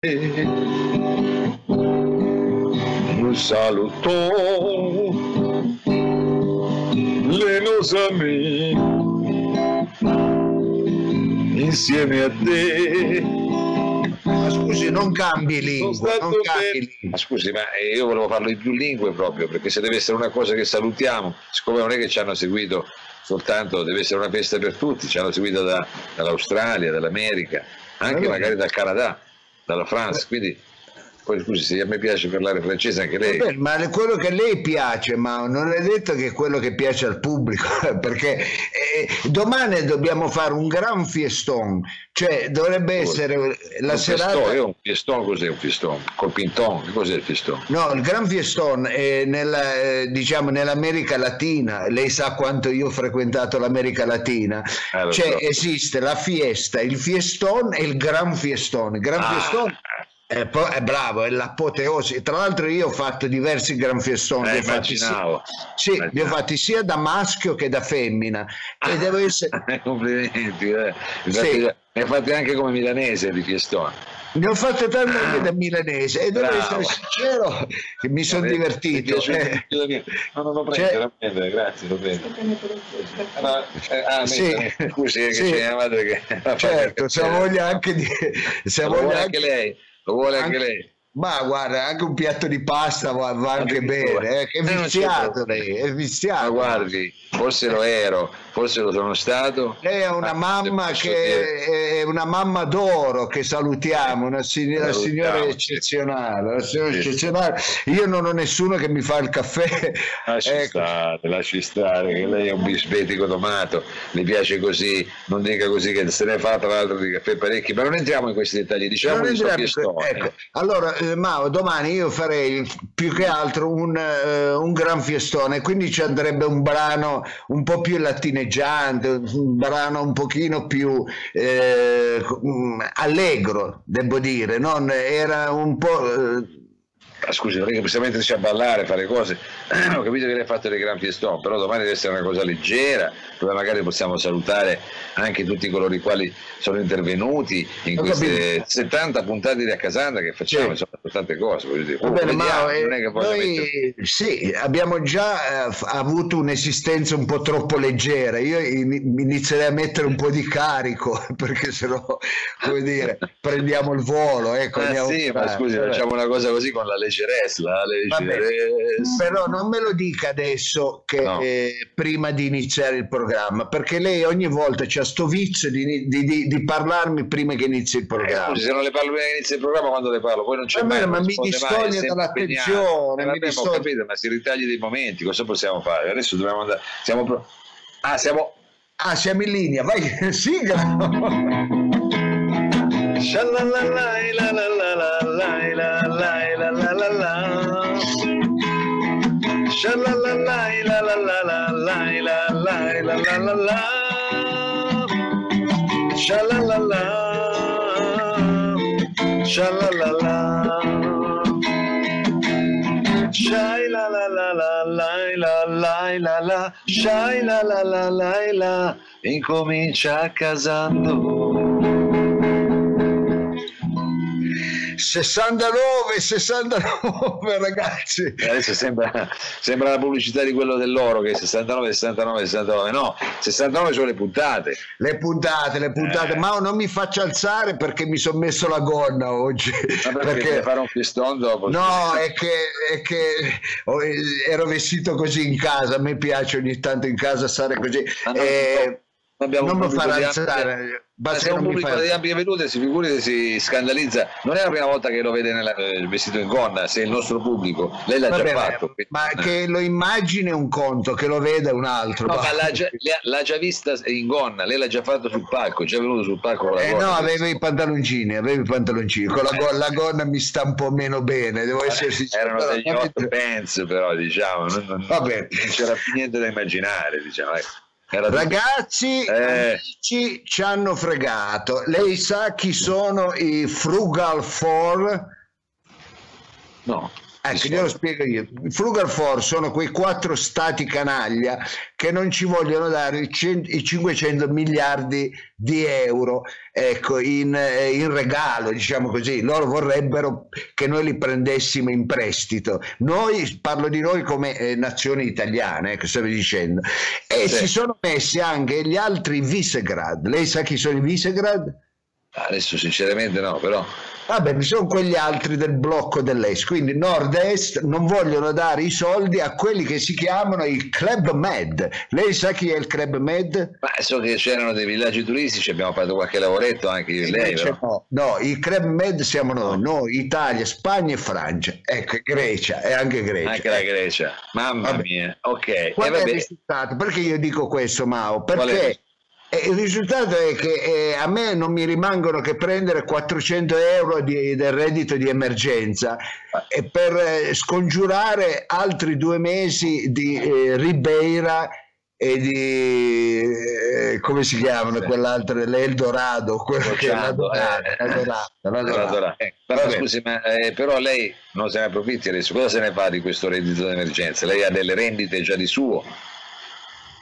Un saluto lenosamente insieme a te. Ma scusi, non cambi lingua. Non cambi Ma scusi, ma io volevo farlo in più lingue proprio, perché se deve essere una cosa che salutiamo, siccome non è che ci hanno seguito soltanto, deve essere una festa per tutti, ci hanno seguito da, dall'Australia, dall'America, anche allora. magari dal Canada, dalla Francia, quindi poi scusi, se a me piace parlare francese anche lei. Vabbè, ma quello che a lei piace, ma non è detto che è quello che piace al pubblico, perché eh, domani dobbiamo fare un gran fiestone, cioè dovrebbe essere la un serata... Fiestone, un fiestone cos'è un fiestone? Col pinton, cos'è il fiestone? No, il gran fiestone è nella, eh, diciamo, nell'America Latina, lei sa quanto io ho frequentato l'America Latina, eh, cioè so. esiste la fiesta, il fiestone e il gran fiestone. Il gran ah. fiestone è, è, bravo, è l'apoteosi. Tra l'altro, io ho fatto diversi gran fiestoni. Eh, immaginavo. Sì, immaginavo. li ho fatti sia da maschio che da femmina. E ah, devo essere. Complimenti, eh. Sì. Ne hai fatti anche come milanese di fiestoni. Ne ho fatte tante anche da milanese e devo essere sincero che mi sono divertito. Eh. No, non lo prendo, cioè... lo grazie, lo prendo. Ah, eh, ah, sì. scusi, che sì. c'è la madre che... Certo, se voglia anche di... Se voglia anche lei അതുപോലെ Ma guarda, anche un piatto di pasta va, va anche bene, eh, che è viziato lei, è viziato. Ma guardi, forse lo ero, forse lo sono stato. Lei è una mamma che è una mamma d'oro che salutiamo, una signora, signora eccezionale, una signora eccezionale. Io non ho nessuno che mi fa il caffè. Lasci ecco. stare, lasci stare, che lei è un bisbetico tomato, mi piace così, non dica così che se ne fa tra l'altro di caffè parecchi, ma non entriamo in questi dettagli, diciamo che ecco. Allora, eh, Mao, domani io farei più che altro un, uh, un gran fiestone, quindi ci andrebbe un brano un po' più latineggiante, un brano un pochino più eh, allegro, devo dire, non? era un po'... Eh, Ah, scusi, non è che possiamo metterci a ballare, fare cose. Ho capito che lei ha fatto dei gran fiestoni, però domani deve essere una cosa leggera, dove magari possiamo salutare anche tutti coloro i quali sono intervenuti in Ho queste capito. 70 puntate di Accasandra che facciamo, sì. sono tante cose. Va bene, ma eh, noi, sì, abbiamo già eh, avuto un'esistenza un po' troppo leggera. Io inizierei a mettere un po' di carico perché sennò, come dire, prendiamo il volo. Ecco, ah, sì, ma scusi, facciamo una cosa così con la leggerezza. La leggerezza. Però non me lo dica adesso che no. eh, prima di iniziare il programma, perché lei ogni volta c'ha sto vizio di, di, di, di parlarmi prima che inizi il programma. Eh, se non le parlo prima che inizi il programma, quando le parlo, poi non c'è mai. Ma mi distoglie dall'attenzione. Mi distoglie. capito, ma si ritagli dei momenti, cosa possiamo fare? Adesso dobbiamo andare. Siamo pro... Ah, siamo. Ah, siamo in linea, vai, sigla. Shai la la la la la, incomincia casando. 69, 69 ragazzi. Adesso sembra, sembra, la pubblicità di quello dell'oro che è 69, 69, 69. No, 69 sono le puntate. Le puntate, le puntate. Eh. Ma non mi faccio alzare perché mi sono messo la gonna oggi. Ma perché, perché... fare un festone dopo? No, è che, è che ero vestito così in casa. A me piace ogni tanto in casa stare così. Ah, no, eh, non mi farà alzare. Ma se un pubblico di ampie vedute si figuri si scandalizza. Non è la prima volta che lo vede nella, eh, vestito in gonna, se è il nostro pubblico. Lei l'ha Vabbè, già fatto. Ma che lo immagini è un conto, che lo veda è un altro. No, ma l'ha già, l'ha già, vista in gonna, lei l'ha già fatto sul palco, è già venuto sul palco con la eh gonna. No, aveva i pantaloncini, aveva i pantaloncini. Con la, gonna, la gonna mi sta un po' meno bene, devo essere sincero. Erano degli hot pants, però, diciamo. Non, non, non c'era più niente da immaginare, diciamo. Ecco. Ragazzi, eh. amici ci hanno fregato. Lei sa chi sono i Frugal Four? No. Ecco, glielo spiego io. I Frugal Four sono quei quattro stati canaglia che non ci vogliono dare i, 100, i 500 miliardi di euro ecco, in, eh, in, regalo, diciamo così. Loro vorrebbero che noi li prendessimo in prestito. Noi, parlo di noi come eh, nazione italiana, ecco, stavi dicendo. E sì. si sono messi anche gli altri Visegrad. Lei sa chi sono i Visegrad? Adesso sinceramente no, però Vabbè, sono quegli altri del blocco dell'Est, quindi nord-est non vogliono dare i soldi a quelli che si chiamano il Club Med. Lei sa chi è il Club Med? Ma so che c'erano dei villaggi turistici, abbiamo fatto qualche lavoretto anche io e lei. No, no, il Club Med siamo noi, noi, Italia, Spagna e Francia. Ecco, Grecia, e anche Grecia. Anche la Grecia, mamma vabbè. mia, ok. Qual è il risultato? Perché io dico questo, Mao? Perché il risultato è che eh, a me non mi rimangono che prendere 400 euro di, del reddito di emergenza e per eh, scongiurare altri due mesi di eh, Ribeira e di eh, come si chiamano quell'altro l'Eldorado quello che è. Eh, però scusi ma eh, però lei non se ne approfitti adesso cosa se ne fa di questo reddito di emergenza? Lei ha delle rendite già di suo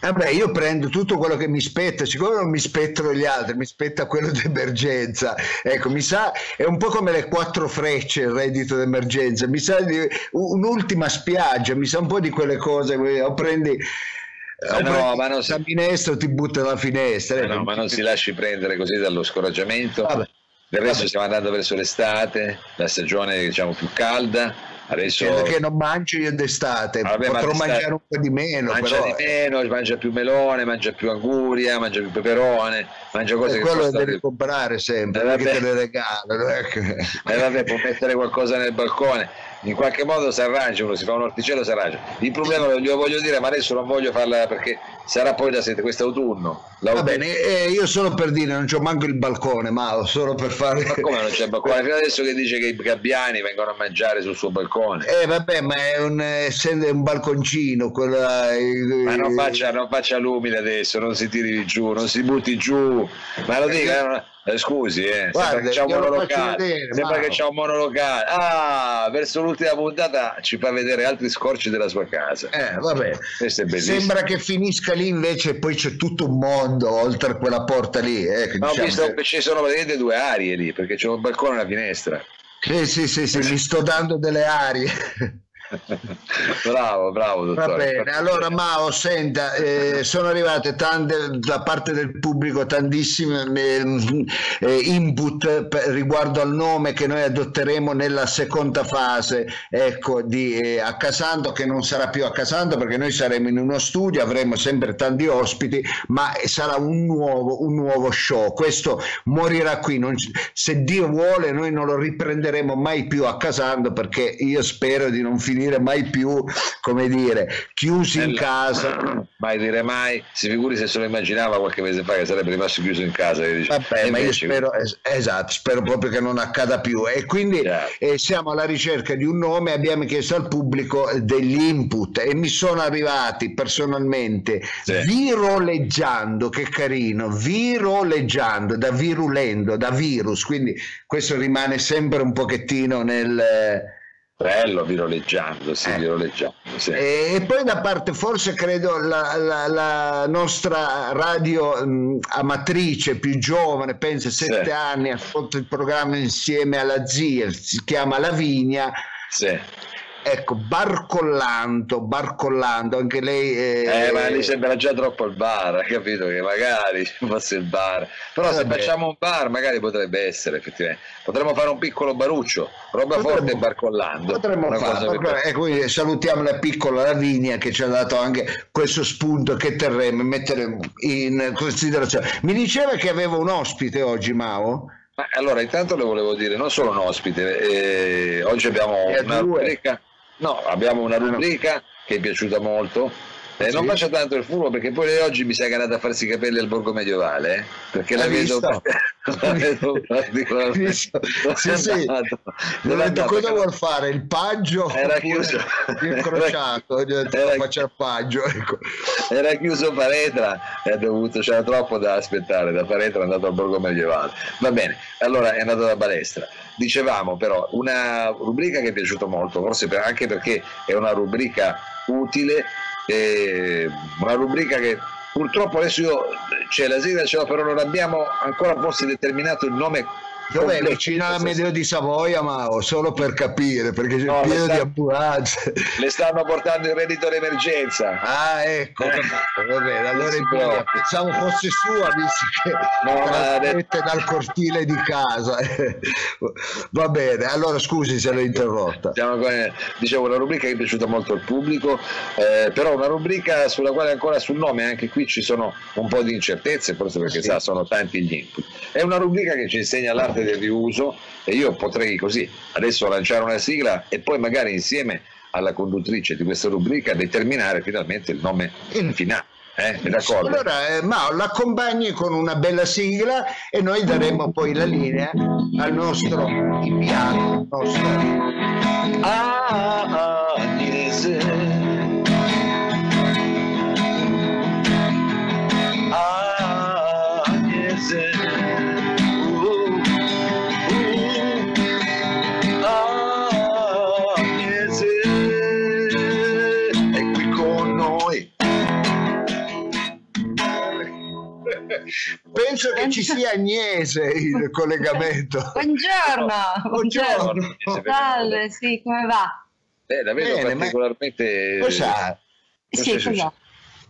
Vabbè, io prendo tutto quello che mi spetta, siccome non mi spettano gli altri, mi spetta quello d'emergenza. Ecco, mi sa, è un po' come le quattro frecce il reddito d'emergenza, mi sa di un'ultima spiaggia, mi sa un po' di quelle cose, o prendi... Ma no, ma non si... finestra ti butta dalla finestra. Ma, no, ma non si lasci prendere così dallo scoraggiamento. Vabbè. Del resto Vabbè. stiamo andando verso l'estate, la stagione diciamo più calda Adesso... che non mangio io d'estate, Vabbè, potrò ma mangiare un po' di meno. Mangia però, di meno, mangia più melone, mangia più anguria, mangia più peperone, mangia cose e che quello devi comprare sempre, eh, che te le regalano. Ecco. Eh, vabbè, può mettere qualcosa nel balcone in qualche modo si arrangia, uno si fa un orticello si arrangia. Il problema glielo voglio dire, ma adesso non voglio farla perché sarà poi da sette quest'autunno. Va bene, eh, io solo per dire, non c'ho manco il balcone, ma solo per fare. Ma come non c'è il balcone? Fino adesso che dice che i gabbiani vengono a mangiare sul suo balcone. Eh vabbè, ma è un, essendo un balconcino, quella... Ma non faccia, non faccia l'umile adesso, non si tiri giù, non si butti giù, ma lo dica. Eh, scusi, eh, Guarda, sembra che c'è un monolocale. Vedere, sembra che c'è un monolocale. Ah, verso l'ultima puntata ci fa vedere altri scorci della sua casa. Eh, vabbè. Sembra che finisca lì invece e poi c'è tutto un mondo oltre a quella porta lì. Eh, no, diciamo visto che... ci sono praticamente due arie lì, perché c'è un balcone e una finestra. Sì, sì, sì, sì, mi sto dando delle arie. Bravo, bravo. Dottore. Va bene, allora Mao, senta, eh, sono arrivate tante da parte del pubblico tantissime eh, eh, input per, riguardo al nome che noi adotteremo nella seconda fase ecco, di eh, Accasando, che non sarà più Accasando perché noi saremo in uno studio, avremo sempre tanti ospiti, ma sarà un nuovo, un nuovo show. Questo morirà qui. Non, se Dio vuole, noi non lo riprenderemo mai più Accasando perché io spero di non finire finire mai più, come dire, chiusi in casa. Mai dire mai, si figuri se se lo immaginava qualche mese fa che sarebbe rimasto chiuso in casa. Vabbè, ma io spero, esatto, spero proprio che non accada più. E quindi eh, siamo alla ricerca di un nome, abbiamo chiesto al pubblico degli input e mi sono arrivati personalmente sì. viroleggiando, che carino, viroleggiando, da virulendo, da virus, quindi questo rimane sempre un pochettino nel Bello viroleggiando, sì, eh. viroleggiando sì. E poi da parte, forse credo, la, la, la nostra radio mh, amatrice più giovane, pensa sette sì. anni, ha fatto il programma insieme alla zia, si chiama Lavinia. Sì ecco, barcollando, barcollando, anche lei... È... Eh, ma lì sembra già troppo il bar, capito? Che magari fosse il bar. Però eh, se vabbè. facciamo un bar magari potrebbe essere, effettivamente. Potremmo fare un piccolo baruccio, roba potremmo, forte barcollando. Potremmo farlo. E quindi salutiamo la piccola Lavinia che ci ha dato anche questo spunto che terremo, mettere in considerazione. Mi diceva che aveva un ospite oggi, Mao? allora, intanto le volevo dire, non solo un ospite, eh, oggi abbiamo una rubrica No, abbiamo una rubrica che è piaciuta molto, Eh, non faccia tanto il furbo perché poi lei oggi mi sa che è andata a farsi i capelli al borgo medievale, eh? perché la Hai vedo, la vedo particolarmente. Sì, sì. Ho detto cosa vuol fare? Il paggio Era chiuso. il crociato? Ho detto Era- faccia il paggio. Ecco. Era chiuso Paretra e ha dovuto, c'era troppo da aspettare, da Paretra è andato al borgo medievale. Va bene, allora è andato da palestra. Dicevamo però una rubrica che è piaciuta molto, forse per- anche perché è una rubrica utile, eh, una rubrica che purtroppo adesso io c'è la sigla, ce l'ho, però non abbiamo ancora forse determinato il nome. Dov'è? Vicino alla Medeo di Savoia, ma solo per capire, perché c'è No, pieno le di ambulanze. Le stanno portando il reddito d'emergenza. Ah, ecco, Eh. va bene, allora in pensavo fosse sua, visto che No, trasmette dal cortile di casa. Va bene, allora scusi se l'ho interrotta. Siamo con- dicevo una rubrica che è piaciuta molto al pubblico, eh, però una rubrica sulla quale ancora sul nome anche qui ci sono un po' di incertezze, forse perché Sì. sa, sono tanti gli input. È una rubrica che ci insegna l'arte del riuso e io potrei così adesso lanciare una sigla e poi magari insieme alla conduttrice di questa rubrica determinare finalmente il nome finale. Eh? Allora, eh, Mao, l'accompagni con una bella sigla e noi daremo poi la linea al nostro inviato, nostro Ah, Agnese. Agnese. Penso che ci sia Agnese il collegamento. Buongiorno, Buongiorno. Agnese, Salve, sì, come va? Eh, la vedo Bene, ma- particolarmente... Sì, Cosa cosa?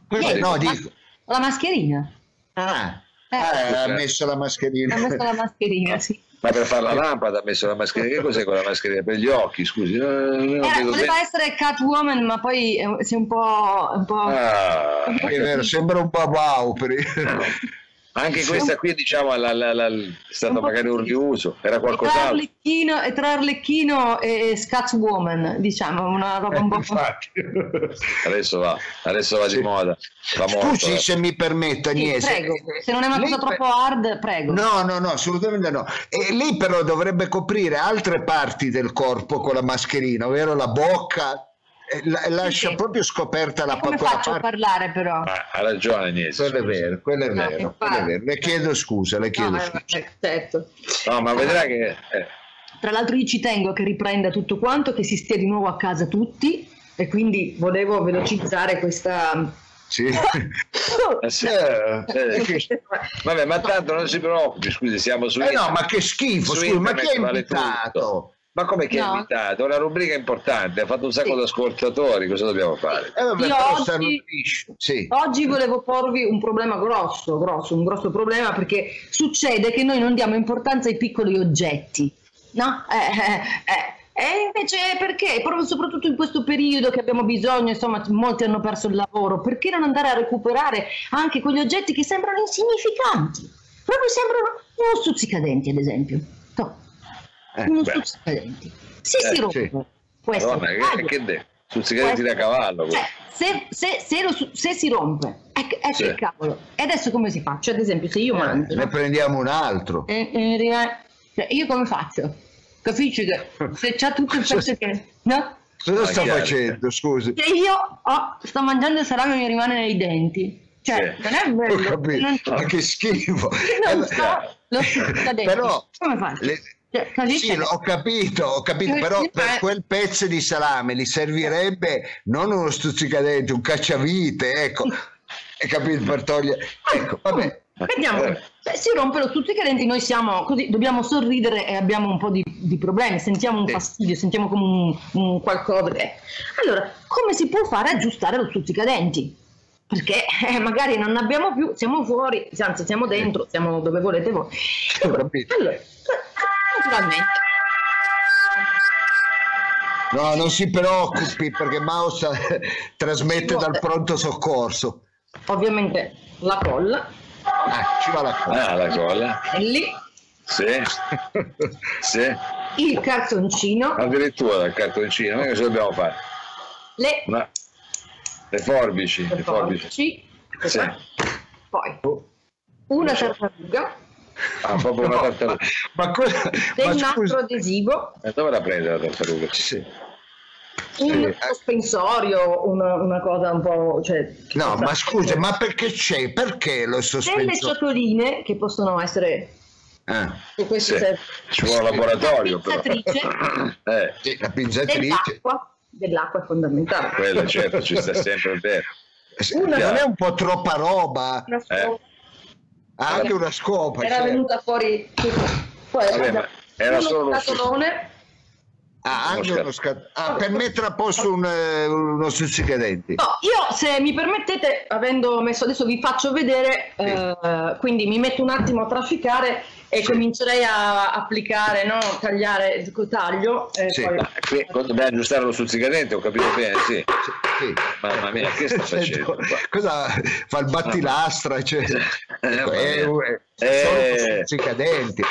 Cos'è? Niente, No, ma- dico. La mascherina. Ah, Eh. ah, ha messo la mascherina. Ho messo la mascherina, sì. Ma per fare la lampada ha messo la mascherina. Che cos'è quella mascherina? Per gli occhi, scusi. Eh, non Era, voleva bene. essere Catwoman, ma poi eh, si è un po'... un po'... Ah, È vero, sembra un babau per il- Anche Sì. questa qui, diciamo, la- la- la- è po' magari un riuso, era tra, qualcos'altro. Arlecchino, è tra Arlecchino e Scotswoman, diciamo, una roba un po'... Infatti. Adesso va, adesso va Sì. di moda. Va molto, Scusi eh. se mi permette, Sì, Agnese. prego, se non è una Lei cosa per- troppo hard, prego. No, no, no, assolutamente no. E lei però dovrebbe coprire altre parti del corpo con la mascherina, ovvero la bocca, e la- lascia sì. proprio scoperta la come faccio a parte. parlare però? Ah, ha ragione Agnese. Quello è vero, quello è No, vero, quello è vero. Le chiedo scusa, le chiedo No, eh, scusa. certo. No, ma vedrà che... eh, Tra l'altro io ci tengo che riprenda tutto quanto, che si stia di nuovo a casa tutti e quindi volevo velocizzare questa... Sì. eh, sì. Eh, Eh, che- Vabbè, ma tanto non si preoccupi, scusi, siamo su eh no, ma che schifo, Su scusa, ma chi ha vale invitato? Ma come che ha No. invitato? È una rubrica importante, ha fatto un sacco Sì. di ascoltatori, cosa dobbiamo fare? Eh, vabbè, oggi-. Sì. Oggi volevo porvi un problema grosso, grosso, un grosso problema perché succede che noi non diamo importanza ai piccoli oggetti, no? Eh, eh, eh. E invece perché? Proprio soprattutto in questo periodo che abbiamo bisogno, insomma, molti hanno perso il lavoro, perché non andare a recuperare anche quegli oggetti che sembrano insignificanti? Proprio sembrano uno stuzzicadenti, ad esempio. No, Eh, uno beh. stuzzicadenti. Se Eh, si rompe sì. questo Madonna, che, che de- Stuzzicadetti da cavallo. cioè, se, se- se lo se si rompe, ecco, ecco Sì. il cavolo. E adesso come si fa? Cioè, ad esempio, se io mangio, Ne prendiamo un altro. e, e rimane- cioè, io come faccio? Capisci che se c'ha tutto il pezzo che... No? Cosa sta facendo? Scusi. Se io ho- sto mangiando il salame e mi rimane nei denti. Cioè, Sì. non è capito, Non, ma che schifo. non Eh, so lo stuzzicadenti. Però Come faccio? le- Cioè? Sì, ho capito, ho capito, però per quel pezzo di salame gli servirebbe non uno stuzzicadente, un cacciavite, ecco, hai capito, per togliere... Ecco, vabbè, Vediamo, Eh. se si rompe lo stuzzicadenti noi siamo così, dobbiamo sorridere e abbiamo un po' di, di problemi, sentiamo un Sì. fastidio, sentiamo come un, un qualcosa. eh. Allora, come si può fare a aggiustare lo stuzzicadenti? Perché eh, magari non abbiamo più, siamo fuori, anzi siamo dentro, siamo dove volete voi. Allora, naturalmente, No, non si preoccupi perché Mouse trasmette Ci vuole. dal pronto soccorso. ovviamente la colla, Ah, ci va la cosa. Ah, la colla. è lì, Sì, sì. il calzoncino, Addirittura dal cartoncino, noi cosa dobbiamo fare? le, Una- Le forbici, le le forbici. forbici. Sì. Poi una tartaruga, Ah, proprio una No, tartaruga. Ma, cosa, del ma nastro scusa, adesivo, E dove la prende la tartaruga? sì. un eh. sospensorio, una, una cosa un po'... Cioè, No, ma scusa, ma perché c'è? Perché lo Delle sospenso? ciotoline che possono essere... Ah, Su questo Sì. serve- Ci vuole un laboratorio però. Pinzatrice. Eh, sì, la pinzatrice. Dell'acqua, dell'acqua è fondamentale. quello certo ci sta sempre. Sì, Una- non è un po' troppa roba? Una scopa. Ha anche una scopa. era certo. venuta fuori poi Vabbè, era uno solo uno scatolone Ah, anche Uno uno scat- ah, per mettere a posto un, eh, uno stuzzicadenti. No, io se mi permettete, avendo messo adesso vi faccio vedere, eh, quindi mi metto un attimo a trafficare e comincerei a applicare, no? tagliare, taglio. Sì. poi... Qui dobbiamo aggiustare lo stuzzicadente, ho capito bene, sì. Sì. Mamma mia, che sta facendo? Cosa fa il battilastra? Cioè, Eh, solo Eh. stuzzicadenti.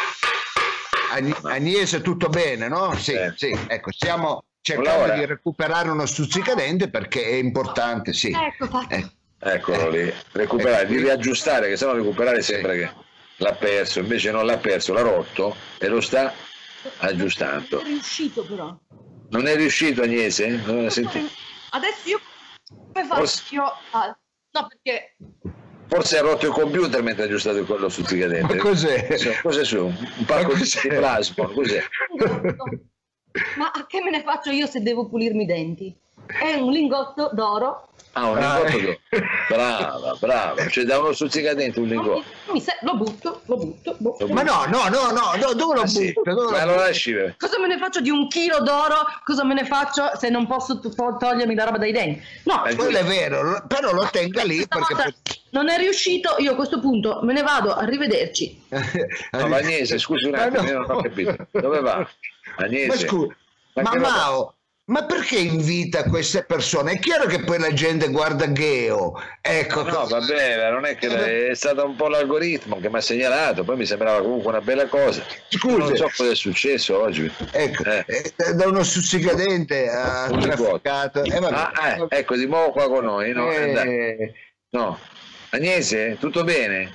Agn- Agnese, tutto bene, no? Sì, Eh. sì. Ecco, stiamo cercando Allora. di recuperare uno stuzzicadente perché è importante, sì. Ecco fatto. Eh, Eccolo lì, recuperare, Ecco, di riaggiustare, che sennò recuperare sembra che l'ha perso, invece non l'ha perso, l'ha rotto e lo sta aggiustando. Non è riuscito però. Non è riuscito Agnese? Non senti? Adesso io come faccio? Forse- Io, ah, no, perché Forse ha rotto il computer mentre ha aggiustato quello stuzzicadente. Ma cos'è? Sì, Cos'è su? Un pacco di plasma, cos'è? Ma a che me ne faccio io se devo pulirmi i denti? È un lingotto d'oro. Ah, un Ah, lingotto eh. d'oro. Brava, brava. Cioè da uno stuzzicadente un se- lo butto, lo butto. boh. Lo Ma no, no, no, no, no, dove lo Ah, sì. butta? Dove Ma lo lasci. Cosa me ne faccio di un chilo d'oro? Cosa me ne faccio se non posso to- to- togliermi la roba dai denti? No, Eh, Quello è vero, però lo tenga lì questa perché... volta non è riuscito. Io a questo punto me ne vado, arrivederci. No, ma Agnese, scusi un attimo, no. io non ho capito. Dove va? Agnese. Ma scusa, Ma Mao, ma perché invita queste persone? È chiaro che poi la gente guarda Geo, ecco. No, vabbè, non è che è stato un po' l'algoritmo che mi ha segnalato, poi mi sembrava comunque una bella cosa. Scusi. Non so cosa è successo oggi. Ecco, Eh. eh, da uno stuzzicadente ha Un trafficato. Eh, vabbè. Ah, eh, ecco, di nuovo qua con noi. No, Eh, no. Agnese, tutto bene?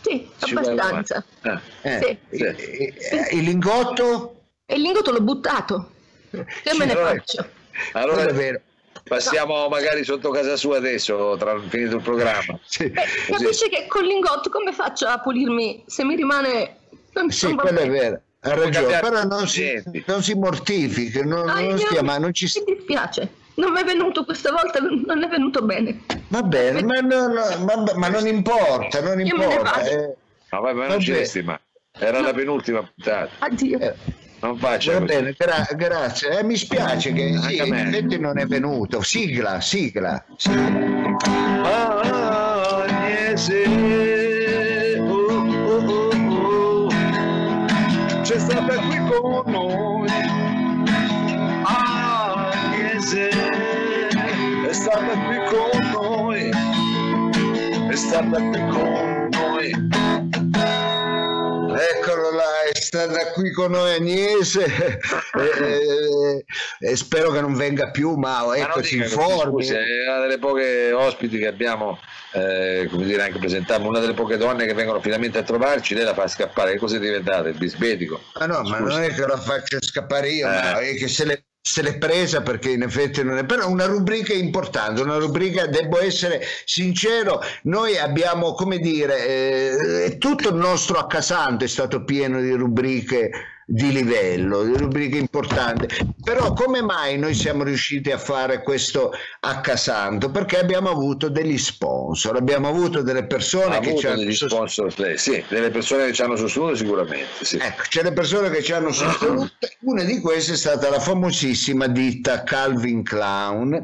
Sì, Ci abbastanza. Ah. eh, Sì. eh, eh, il lingotto? Il lingotto l'ho buttato. Che Sì, me ne allora- faccio? Allora è vero. passiamo magari sotto casa sua adesso, tra finito il programma. Sì, Beh, capisci che con l'ingotto come faccio a pulirmi se mi rimane... Non, sì, non quello è vero. Ha ragione, però non si, non si mortifichi, non, Ah, non stia, ma non ci Mi dispiace. Non mi è venuto questa volta, non è venuto bene. Va bene, ma, non- ma- ma non importa, non Io importa. eh. No, vabbè, ma non ci resti mai. Era la penultima puntata. Addio. Eh, Non faccia Va così. bene, gra- grazie. Eh, mi spiace che Anche sì, a me. in effetti non è venuto. Sigla, sigla. sigla. Agnese, oh, oh, oh, oh, c'è stata qui con noi. Agnese, è stata qui con noi, è stata qui con noi. Stata qui con noi Agnese e, e- e spero che non venga più, ma Ma ecco, dica così, informi. scusi, è una delle poche ospiti che abbiamo, eh, come dire, anche presentato, una delle poche donne che vengono finalmente a trovarci, lei la fa scappare, che cosa è diventato? Il bisbetico? Ma no, ma Scusi. non è che la faccio scappare io, ma Eh. è che se l'è, se l'è presa perché in effetti non è. Però una rubrica importante, una rubrica, devo essere sincero, noi abbiamo, come dire, eh, tutto il nostro accasante è stato pieno di rubriche di livello, di rubriche importanti. Però come mai noi siamo riusciti a fare questo accasanto? Perché abbiamo avuto degli sponsor, abbiamo avuto delle persone Ha che ci hanno sostenuto. sponsor, lei? sì, delle persone che ci hanno sostenuto sicuramente, sì. Ecco, c'è le persone che ci hanno sostenuto, una di queste è stata la famosissima ditta Calvin Clown.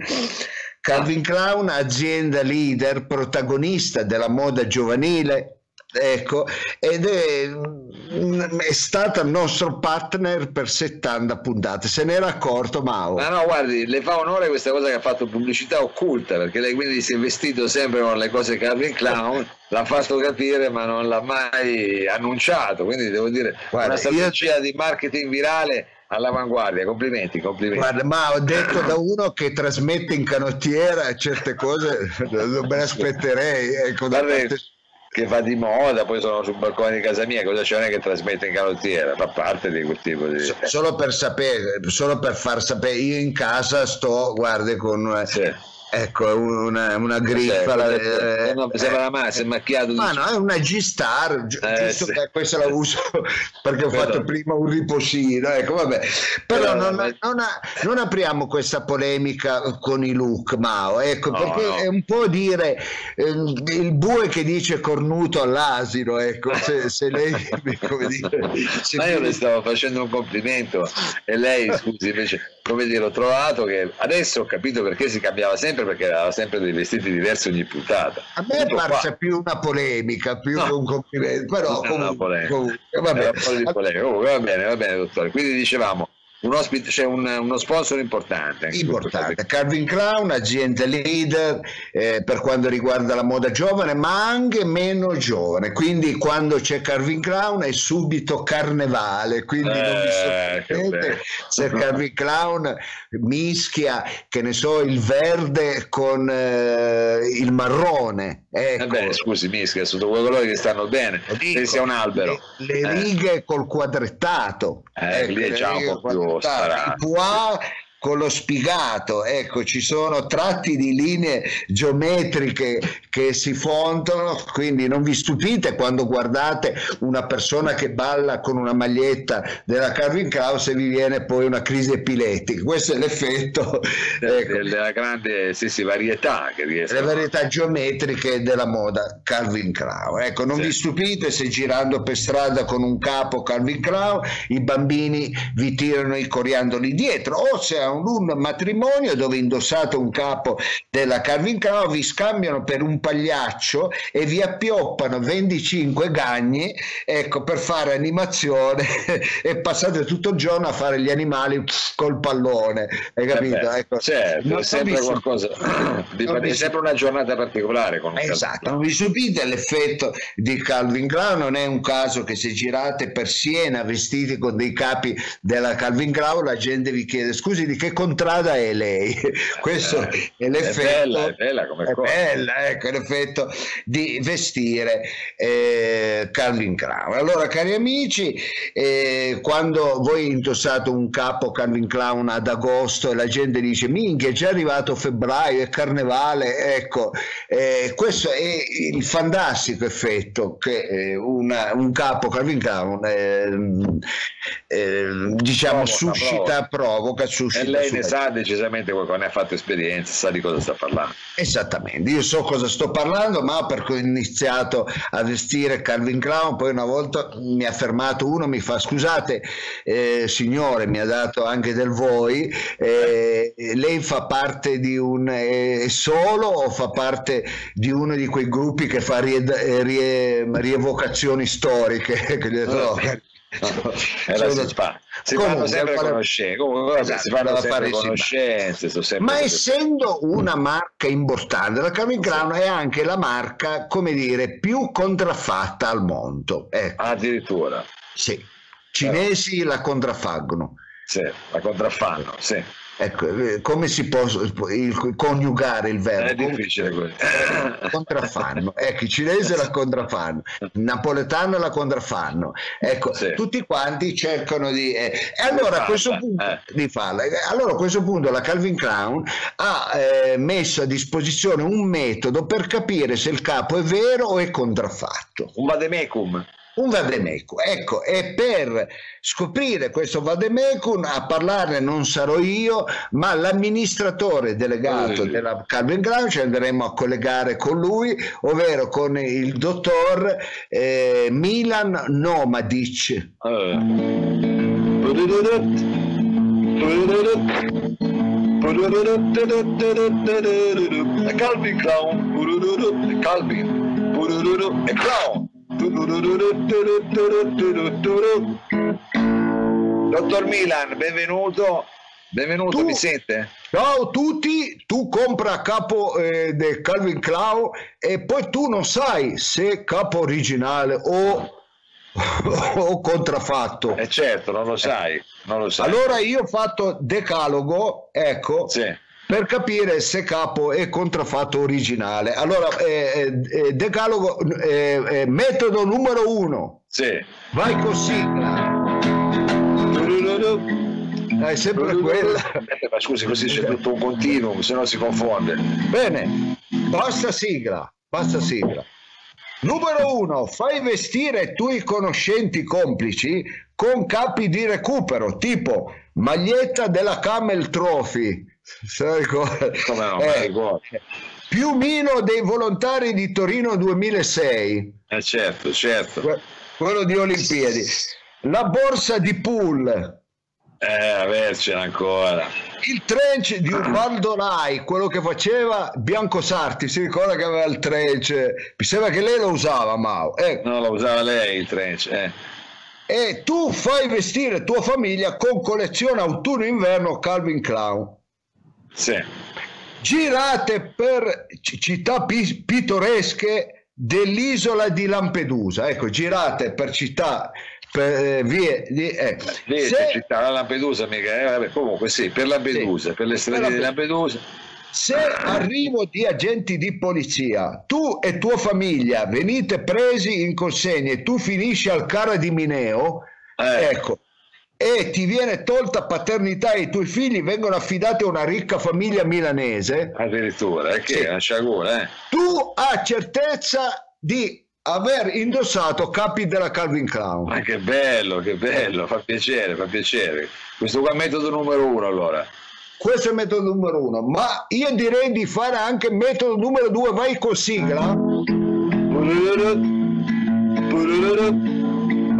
Calvin Clown, azienda leader, protagonista della moda giovanile, ecco, ed è, è stata il nostro partner per 70 puntate. Se n'era accorto Mao. Ma no, guardi, le fa onore questa cosa che ha fatto pubblicità occulta, perché lei quindi si è vestito sempre con le cose Calvin Clown, l'ha fatto capire ma non l'ha mai annunciato, quindi devo dire Guarda, una strategia di marketing virale all'avanguardia, complimenti, complimenti. Guarda, ma ho detto da uno che trasmette in canottiera certe cose, non me le aspetterei. Ecco, da parte- che va di moda, poi sono sul balcone di casa mia, cosa c'è che trasmette in canottiera? Fa parte di quel tipo di... So- solo per sapere, solo per far sapere, io in casa sto, guardi, con eh, Sì. Ecco una, una griffa. Cioè, la- eh, eh, no, sembra la massa, è macchiato. Ma no, è una G-Star, gi- Eh, giusto sì. questa la uso perché ho Però- fatto prima un riposino, ecco, vabbè. Però Però- non, non a- non apriamo questa polemica con i look, Mao, ecco, No, perché no. è un po' dire ehm, il bue che dice cornuto all'asino, ecco, se, se lei, come dire, se Ma io mi- le stavo facendo un complimento e lei, scusi, invece, come dire, ho trovato che adesso ho capito perché si cambiava sempre, perché aveva sempre dei vestiti diversi ogni puntata. A me è parsa più una polemica, più No. un complimento, però comunque, polemica. comunque, po' di polemica. Comunque, va bene, va bene, dottore. Quindi dicevamo, un ospite, c'è un- uno sponsor importante. importante. Calvin Crown, azienda leader eh, per quanto riguarda la moda giovane, ma anche meno giovane. Quindi quando c'è Calvin Crown è subito carnevale. Quindi non vi Eh, che sorprendete bello. se Calvin Crown mischia, che ne so, il verde con eh, il marrone. caso. Ecco. Eh beh, scusi, mischia, sono quei colori che stanno bene. Dico, Se sia un albero. Le, le Eh. righe col quadrettato. Eh, lì è le già un po' più quadrettato. sparato. I pois con lo spigato, ecco, ci sono tratti di linee geometriche che si fondono, quindi non vi stupite quando guardate una persona che balla con una maglietta della Calvin Klaus e vi viene poi una crisi epilettica. Questo è l'effetto ecco, della grande sì, sì, varietà che riesce le varietà geometriche della moda Calvin Klein. Ecco, non Sì. vi stupite se girando per strada con un capo Calvin Klein i bambini vi tirano i coriandoli dietro o se un, matrimonio dove indossate un capo della Calvin Klein vi scambiano per un pagliaccio e vi appioppano 25 gagni ecco, per fare animazione e passate tutto il giorno a fare gli animali col pallone. Hai capito? Eh ecco. certo, è sempre vi stu- qualcosa di è sempre una giornata particolare con un Esatto, non vi stupite l'effetto di Calvin Klein, non è un caso che se girate per Siena vestiti con dei capi della Calvin Klein la gente vi chiede scusi di che contrada è lei? Questo Eh, è l'effetto. è bella, è bella come è cosa. bella, ecco l'effetto di vestire eh, Calvin Klein. Allora, cari amici, eh, quando voi indossate un capo Calvin Klein ad agosto e la gente dice minchia è già arrivato febbraio, è carnevale, ecco, eh, questo è il fantastico effetto che eh, una- un capo Calvin Klein eh, eh, diciamo Provoca, suscita, provoca, suscita. Lei ne sa decisamente quando ne ha fatto esperienza, sa di cosa sta parlando. Esattamente, io so cosa sto parlando, ma perché ho iniziato a vestire Calvin Klein, poi una volta mi ha fermato uno, mi fa scusate eh, signore, mi ha dato anche del voi, eh, lei fa parte di un eh, solo o fa parte di uno di quei gruppi che fa rie- eh, rie- rievocazioni storiche? Che gli ho detto, "No, Eh, la sono- si fa. Si Comunque, fanno sempre quale- conoscenze, comunque, Esatto, si fanno da sempre fare sì, ma- conoscenze, sempre Ma essendo una marca importante, la Calvin Klein è anche la marca, come dire, più contraffatta al mondo. Ecco, addirittura, sì. Cinesi la contraffaggono. sì, la contraffanno, sì. Ecco, eh, come si può il- coniugare il verbo? È difficile questo. contraffanno ecco i cinesi la contraffanno il napoletano la contraffanno ecco Sì. tutti quanti cercano di eh, e allora a questo farla, punto eh. di farla Eh, allora a questo punto la Calvin Klein ha eh, messo a disposizione un metodo per capire se il capo è vero o è contraffatto Un vademecum. Un vademecum. Ecco, e per scoprire questo vademecum a parlarne non sarò io, ma l'amministratore delegato Mm. della Calvin Klein, ci andremo a collegare con lui, ovvero con il dottor eh, Milan Nomadic. Eh. Calvin Clown. Calvin. E Clown. Dottor Milan, benvenuto. Benvenuto, Tu- mi sente? Ciao a tutti, tu compra a capo eh, del Calvin Klein e poi tu non sai se capo originale o o contraffatto. Eh certo, non lo sai, non lo sai. Allora io ho fatto decalogo, ecco, Sì. Per capire se capo è contraffatto originale. Allora, eh, eh, decalogo, eh, eh, metodo numero uno, Sì. vai con sigla. È sempre quella. Eh, Ma scusi, così c'è tutto un continuum, se no si confonde. Bene, basta sigla, basta sigla. Numero uno, fai vestire i tuoi conoscenti complici con capi di recupero, tipo maglietta della Camel Trophy. Ricorda? Come no, Eh, ricordo. piumino dei volontari di Torino 2006, Eh certo, certo. que- quello di Olimpiadi. La borsa di pool, Eh, avercela ancora. il trench di Ubaldo Lai, quello che faceva Bianco Sarti, si ricorda che aveva il trench, mi sembra che lei lo usava, Mao. Ecco. No, lo usava lei il trench. Eh. E tu fai vestire tua famiglia con collezione autunno-inverno Calvin Clown. Sì. Girate per città pi- pittoresche dell'isola di Lampedusa. Ecco, girate per città, per eh, vie. Di, ecco. Lì Se- città, la Lampedusa mica, eh, vabbè, comunque sì, per Lampedusa, Sì. per le strade Per di Lampedusa. Se arrivo di agenti di polizia, tu e tua famiglia venite presi in consegna e tu finisci al Cara di Mineo, Eh. ecco, e ti viene tolta paternità e i tuoi figli vengono affidati a una ricca famiglia milanese, Addirittura, è che Sì. è una sciagura, eh. tu hai certezza di aver indossato capi della Calvin Clown. Ma che bello, che bello, fa piacere, fa piacere. Questo qua è il metodo numero uno allora. Questo è il metodo numero uno, ma io direi di fare anche il metodo numero due, vai con sigla.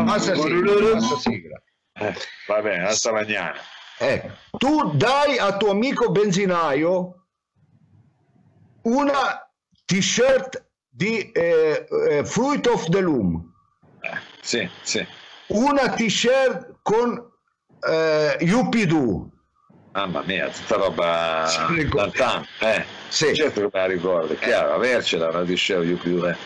Basta sigla, basta sigla. Eh, va bene, hasta mañana. Eh, tu dai a tuo amico benzinaio una t-shirt di eh, eh, Fruit of the Loom, Eh, sì, sì. una t-shirt con eh, Yupidu, Mamma mia, tutta roba d'antan, eh. Sì. Certo che me la ricordo, è chiaro, avercela una più eh.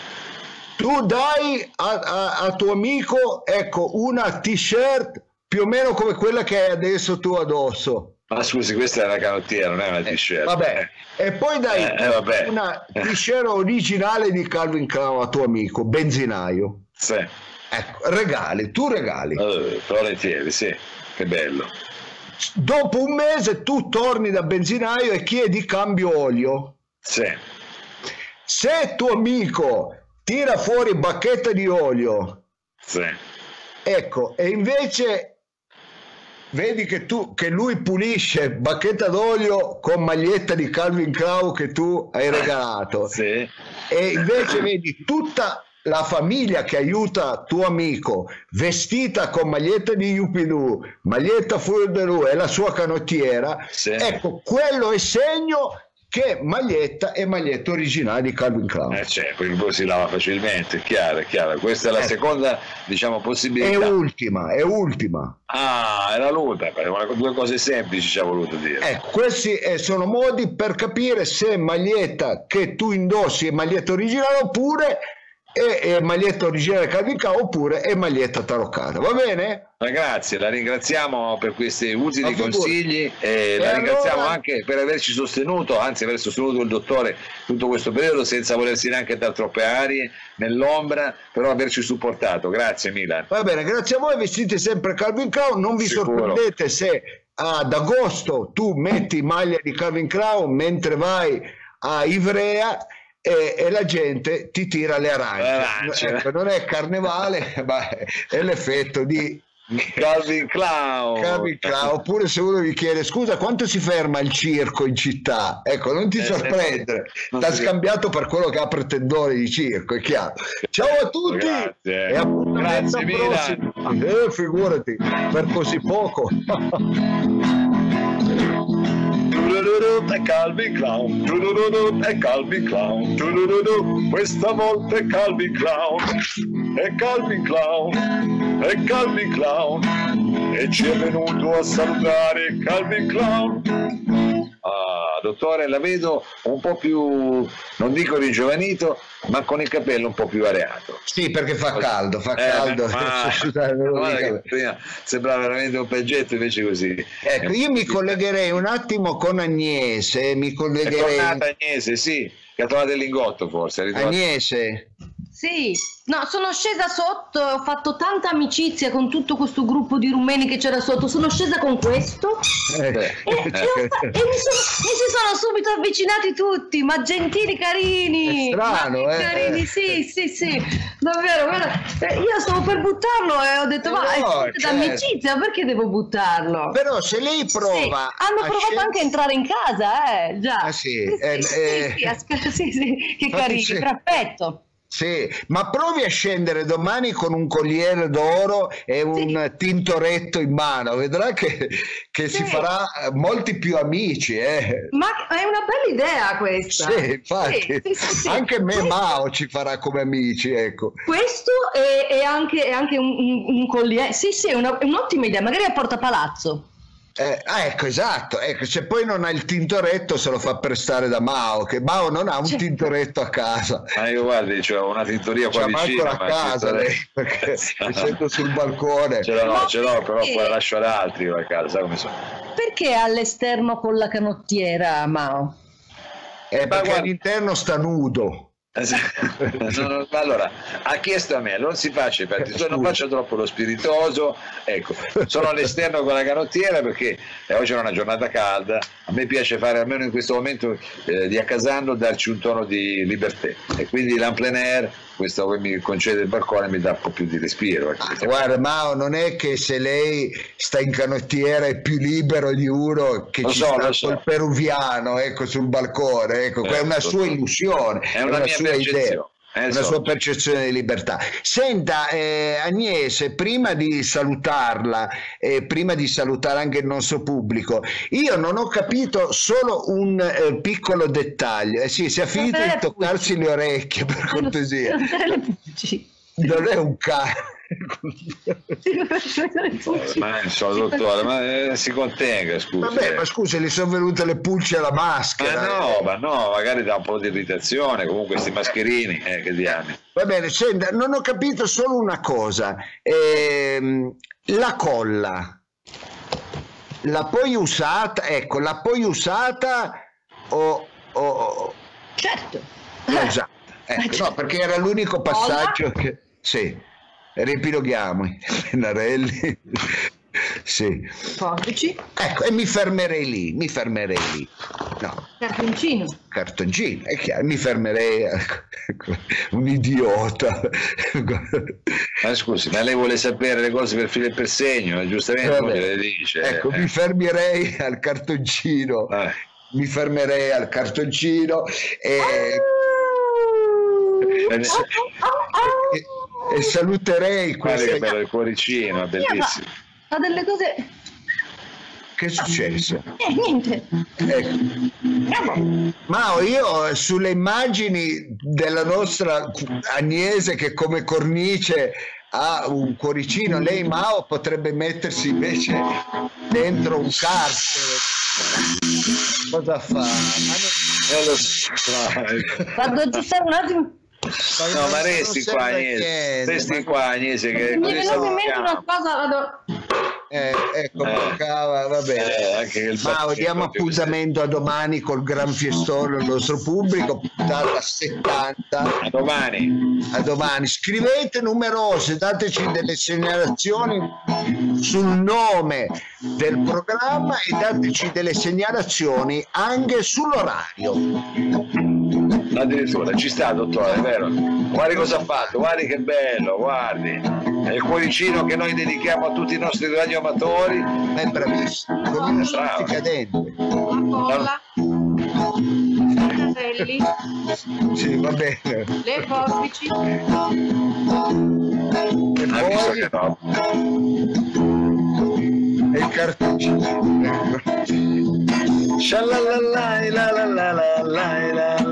tu dai a, a- a tuo amico ecco una t-shirt più o meno come quella che hai adesso tu addosso. Ma scusi, questa è una canottiera, non è una t-shirt. Vabbè, e poi dai Eh, eh, una t-shirt originale di Calvin Klein a tuo amico, benzinaio. Sì, Ecco, regali, tu regali. eh, volentieri, sì, che bello. Dopo un mese tu torni da benzinaio e chiedi cambio olio. Sì, Se tuo amico tira fuori bacchetta di olio, sì. ecco, e invece vedi che, tu, che lui pulisce bacchetta d'olio con maglietta di Calvin Klein che tu hai regalato, Sì. e invece vedi tutta la famiglia che aiuta tuo amico vestita con maglietta di Yupidu, maglietta Furderu e la sua canottiera, Sì. ecco, quello è segno che maglietta è maglietta originale di Calvin Klein. Eh, c'è, poi poi si lava facilmente, è chiaro, è chiaro. Questa è la Eh. seconda, diciamo, È possibilità. ultima, è ultima. Ah, era l'ultima, due cose semplici ci ha voluto dire. Ecco, questi eh, sono modi per capire se maglietta che tu indossi è maglietta originale oppure è, è maglietta originale Calvin Klein oppure è maglietta taroccata. Va bene? Grazie, la ringraziamo per questi utili consigli e, E la ringraziamo allora- anche per averci sostenuto, anzi aver sostenuto il dottore tutto questo periodo senza volersi neanche dar troppe arie nell'ombra, però averci supportato. Grazie Milan. Va bene, grazie a voi, vestite sempre Calvin Klein, non vi Sicuro. sorprendete se ad agosto tu metti maglia di Calvin Klein mentre vai a Ivrea e, e la gente ti tira le arance. Ecco, non è carnevale, ma è l'effetto di Calvin Clown. Calvin Klein. Oppure se uno vi chiede scusa quanto si ferma il circo in città, ecco, non ti Eh, sorprendere, non ti ha si- scambiato per quello che ha pretendore di circo, è chiaro. Ciao a tutti Grazie. e appuntamento Grazie, prossimo. Eh, figurati, per così poco. È Calvin Clown, è Calvin Clown, questa volta è Calvin Clown, è Calvin Clown, è Calvin Clown, e ci è venuto a salutare Calvin Clown. Dottore, la vedo un po' più, non dico ringiovanito, ma con il capello un po' più areato. Sì, perché fa caldo, fa Eh, caldo. ma- prima sembrava veramente un peggetto, invece così. Ecco, io mi collegherei un attimo con Agnese, mi È collegherei... tornata Agnese, sì, che ha trovato il lingotto forse. è Agnese, Sì, no, sono scesa sotto, ho fatto tanta amicizia con tutto questo gruppo di rumeni che c'era sotto, sono scesa con questo eh, e, e ho e mi, sono- mi si sono subito avvicinati tutti, ma gentili, carini. È strano, ma eh. Carini, sì, sì, sì, davvero, guarda, eh, io stavo per buttarlo e ho detto, ma è No, fonte certo. d'amicizia, perché devo buttarlo? però se lei Sì, prova... hanno a provato scendere- anche a entrare in casa, eh, già. Ah, sì, sì, eh, sì, eh. sì, sca- sì, sì, che carini, sì. perfetto. Sì, ma provi a scendere domani con un colliere d'oro e un tintoretto in mano, vedrà che, che si Sì. farà eh, molti più amici. Eh. Ma è una bella idea questa. Sì, infatti, Sì, sì, sì, sì. anche me Questo- Mao ci farà come amici, ecco. Questo è, è anche, è anche un, un, un colliere. Sì, sì, è, una- è un'ottima idea. Magari a Porta Palazzo. Eh, ah, ecco, esatto, ecco, se poi non ha il tintoretto se lo fa prestare da Mao, che Mao non ha un Certo. tintoretto a casa. Ma io guardi, c'ho una tintoria qua manco vicino. la ma casa tintoretto- lei, perché mi sento sul balcone. Ce l'ho, Ma ce l'ho, però poi la lascio ad altri la casa, come sono. Perché all'esterno con la canottiera, Mao? Eh, perché guarda- all'interno sta nudo. Eh, sì. No, no, ma allora ha chiesto a me non si faccia infatti non faccio troppo lo spiritoso ecco. Sono all'esterno con la canottiera perché eh, oggi è una giornata calda. A me piace fare almeno in questo momento eh, di accasando darci un tono di libertà. E quindi l'en plein air questo che mi concede il balcone mi dà un po' più di respiro. Ah, Guarda, Mao, non è che se lei sta in canottiera è più libero di uno che Lo ci so, sta so. peruviano, ecco, sul balcone, ecco, è una Certo, sua so. illusione, È una mia sua percezione. idea. Eh, una so. sua percezione di libertà. Senta, eh, Agnese, prima di salutarla, e prima di salutare anche il nostro pubblico, io non ho capito solo un eh, piccolo dettaglio. Eh sì, si è finito di toccarsi le orecchie, per cortesia. Non è un cane. Pulci. ma insomma dottore ma eh, si contenga scusi Vabbè, ma scusa, gli sono venute le pulci alla Ma maschera. no, ma no, magari dà un po' di irritazione, comunque questi mascherini, eh, che diamine. Va bene, senta, non ho capito solo una cosa. Ehm, la colla, la poi usata, ecco, la poi usata o... o- o- Certo. usata? Ecco, no, perché era l'unico passaggio che... Sì, riepiloghiamo i pennarelli. Sì. Forbici. Ecco, e mi fermerei lì, mi fermerei lì. No, Cartoncino. cartoncino, è chiaro, mi fermerei, ecco, un idiota. Ma scusi, ma lei vuole sapere le cose per filo e per segno, eh, giustamente Vabbè. come le dice. Ecco, eh. mi fermerei al cartoncino, Eh. mi fermerei al cartoncino e, Eh, e- e saluterei Guarda che bello il cuoricino, bellissimo. Ha delle cose. Che è successo? Eh, niente. Ecco. Mao, io sulle immagini della nostra Agnese che come cornice ha un cuoricino, lei Mao potrebbe mettersi invece dentro un carcere. Cosa fa? Ma. Vado a aggiustare un attimo. No, ma resti qua Agnese, niente, resti ma- qua Agnese che Mi è venuta in mente una cosa, vado. Eh, ecco, Eh. mancava, va bene. Eh, battito diamo appuntamento a domani col gran fiestone al nostro pubblico, puntata 70. A domani. A domani. Scrivete numerose, dateci delle segnalazioni sul nome del programma e dateci delle segnalazioni anche sull'orario. Addirittura ci sta, dottore, è vero? Guardi cosa ha fatto, guardi che bello, guardi. È il cuoricino che noi dedichiamo a tutti i nostri radioamatori. È bravissimo, con dentro. La colla. I capelli. Sì, va bene. Le forbici. E Ha visto poi che no? e il cartoncino. Shalalala, la la la la la la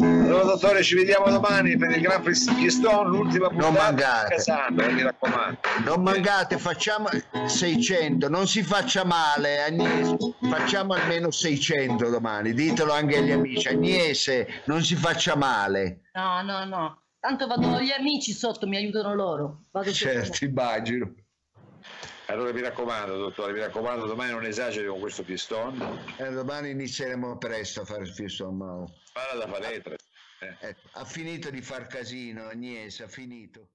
Allora dottore ci vediamo domani per il Gran Fiestone, l'ultima Non puntata mancate. Casando, eh, mi raccomando. Non mancate, facciamo 600, non si faccia male Agnese, facciamo almeno 600 domani, ditelo anche agli amici, Agnese non si faccia male. No, no, no. Tanto vado agli amici sotto, mi aiutano loro. Vado sotto. Certo, immagino. Allora mi raccomando dottore, mi raccomando domani non esageri con questo fiestone, Eh, domani inizieremo presto a fare il fisto Mao. spara da faletre. Eh. Ecco, ha finito di far casino, Agnese, ha finito.